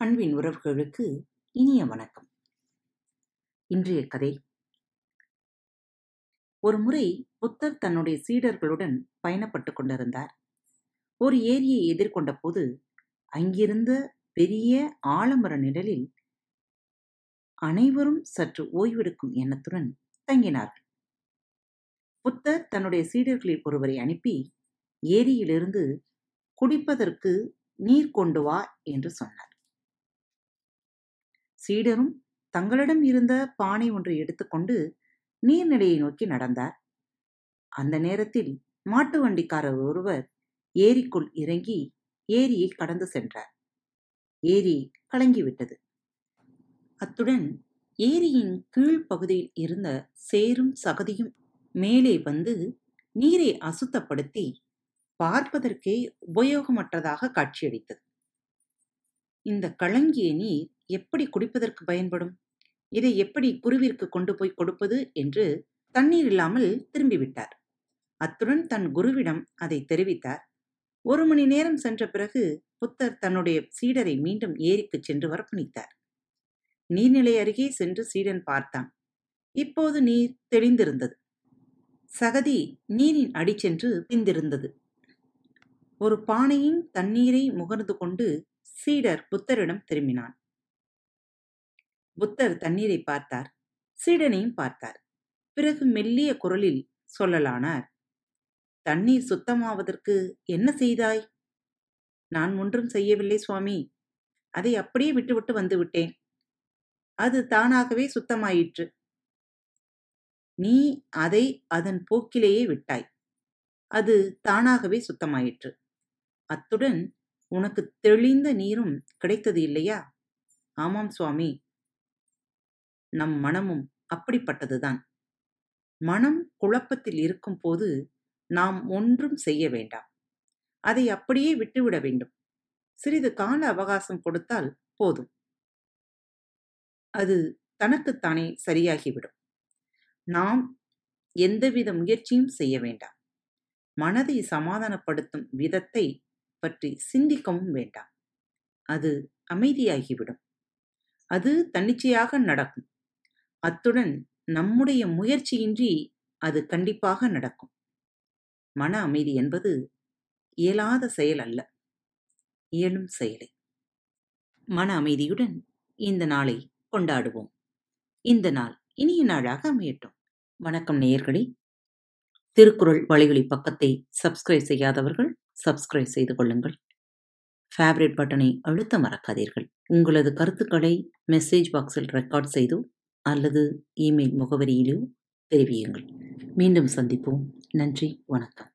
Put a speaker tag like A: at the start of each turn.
A: அன்பின் உறவுகளுக்கு இனிய வணக்கம். இன்றைய கதை. ஒரு முறை புத்தர் தன்னுடைய சீடர்களுடன் பயணப்பட்டு கொண்டிருந்தார். ஒரு ஏரியை எதிர்கொண்ட போது அங்கிருந்த பெரிய ஆலமர நிழலில் அனைவரும் சற்று ஓய்வெடுக்கும் எண்ணத்துடன் தங்கினார்கள். புத்தர் தன்னுடைய சீடர்களில் ஒருவரை அனுப்பி ஏரியிலிருந்து குடிப்பதற்கு நீர் கொண்டு வா என்று சொன்னார். சீடரும் தங்களிடம் இருந்த பானை ஒன்றை எடுத்துக்கொண்டு நீர்நிலையை நோக்கி நடந்தார். அந்த நேரத்தில் மாட்டு வண்டிக்காரர் ஒருவர் ஏரிக்குள் இறங்கி ஏரியை கடந்து சென்றார். ஏரி கலங்கிவிட்டது. அத்துடன் ஏரியின் கீழ் பகுதியில் இருந்த சேரும் சகதியும் மேலே வந்து நீரை அசுத்தப்படுத்தி பார்ப்பதற்கே உபயோகமற்றதாக காட்சியளித்தது. இந்த கலங்கிய நீர் எப்படி குடிப்பதற்கு பயன்படும்? இதை எப்படி குருவிற்கு கொண்டு போய் கொடுப்பது? என்று தண்ணீர் இல்லாமல் திரும்பிவிட்டார். அத்துடன் தன் குருவிடம் அதை தெரிவித்தார். ஒரு மணி நேரம் சென்ற பிறகு புத்தர் தன்னுடைய சீடரை மீண்டும் ஏரிக்கு சென்று வரப்பணித்தார் நீர்நிலை அருகே சென்று சீடன் பார்த்தான். இப்போது நீர் தெளிந்திருந்தது. சகதி நீரின் அடி சென்று பிந்திருந்தது ஒரு பானையின் தண்ணீரை முகர்ந்து கொண்டு சீடர் புத்தரிடம் திரும்பினான். புத்தர் தண்ணீரை பார்த்தார். சீடனையும் பார்த்தார். பிறகு மெல்லிய குரலில் சொல்லலானார் தண்ணீர் சுத்தமாவதற்கு என்ன செய்தாய்? நான் ஒன்றும் செய்யவில்லை சுவாமி. அதை அப்படியே விட்டுவிட்டு வந்து விட்டேன். அது தானாகவே சுத்தமாயிற்று. நீ அதை அதன் போக்கிலேயே விட்டாய். அது தானாகவே சுத்தமாயிற்று. அத்துடன் உனக்கு தெளிந்த நீரும் கிடைத்தது இல்லையா? ஆமாம் சுவாமி. நம் மனமும் அப்படிப்பட்டதுதான். மனம் குழப்பத்தில் இருக்கும் போது நாம் ஒன்றும் செய்ய வேண்டாம். அதை அப்படியே விட்டுவிட வேண்டும். சிறிது கால அவகாசம் கொடுத்தால் போதும். அது தனக்குத்தானே சரியாகிவிடும். நாம் எந்தவித முயற்சியும் செய்ய வேண்டாம். மனதை சமாதானப்படுத்தும் விதத்தை பற்றி சிந்திக்கவும் வேண்டாம். அது அமைதியாகிவிடும். அது தன்னிச்சையாக நடக்கும். அத்துடன் நம்முடைய முயற்சியின்றி அது கண்டிப்பாக நடக்கும். மன அமைதி என்பது இயலாத செயல் அல்ல. இயலும் செயலை. மன அமைதியுடன் இந்த நாளை கொண்டாடுவோம். இந்த நாள் இனிய நாளாக அமையட்டும். வணக்கம் நேயர்களே. திருக்குறள் வலையொலி பக்கத்தை சப்ஸ்கிரைப் செய்யாதவர்கள் சப்ஸ்கிரைப் செய்து கொள்ளுங்கள். ஃபேவரட் பட்டனை அழுத்த மறக்காதீர்கள். உங்களது கருத்துக்களை மெசேஜ் பாக்ஸில் ரெக்கார்ட் செய்து அல்லது இமெயில் முகவரியிலோ தெரிவியுங்கள். மீண்டும் சந்திப்போம். நன்றி. வணக்கம்.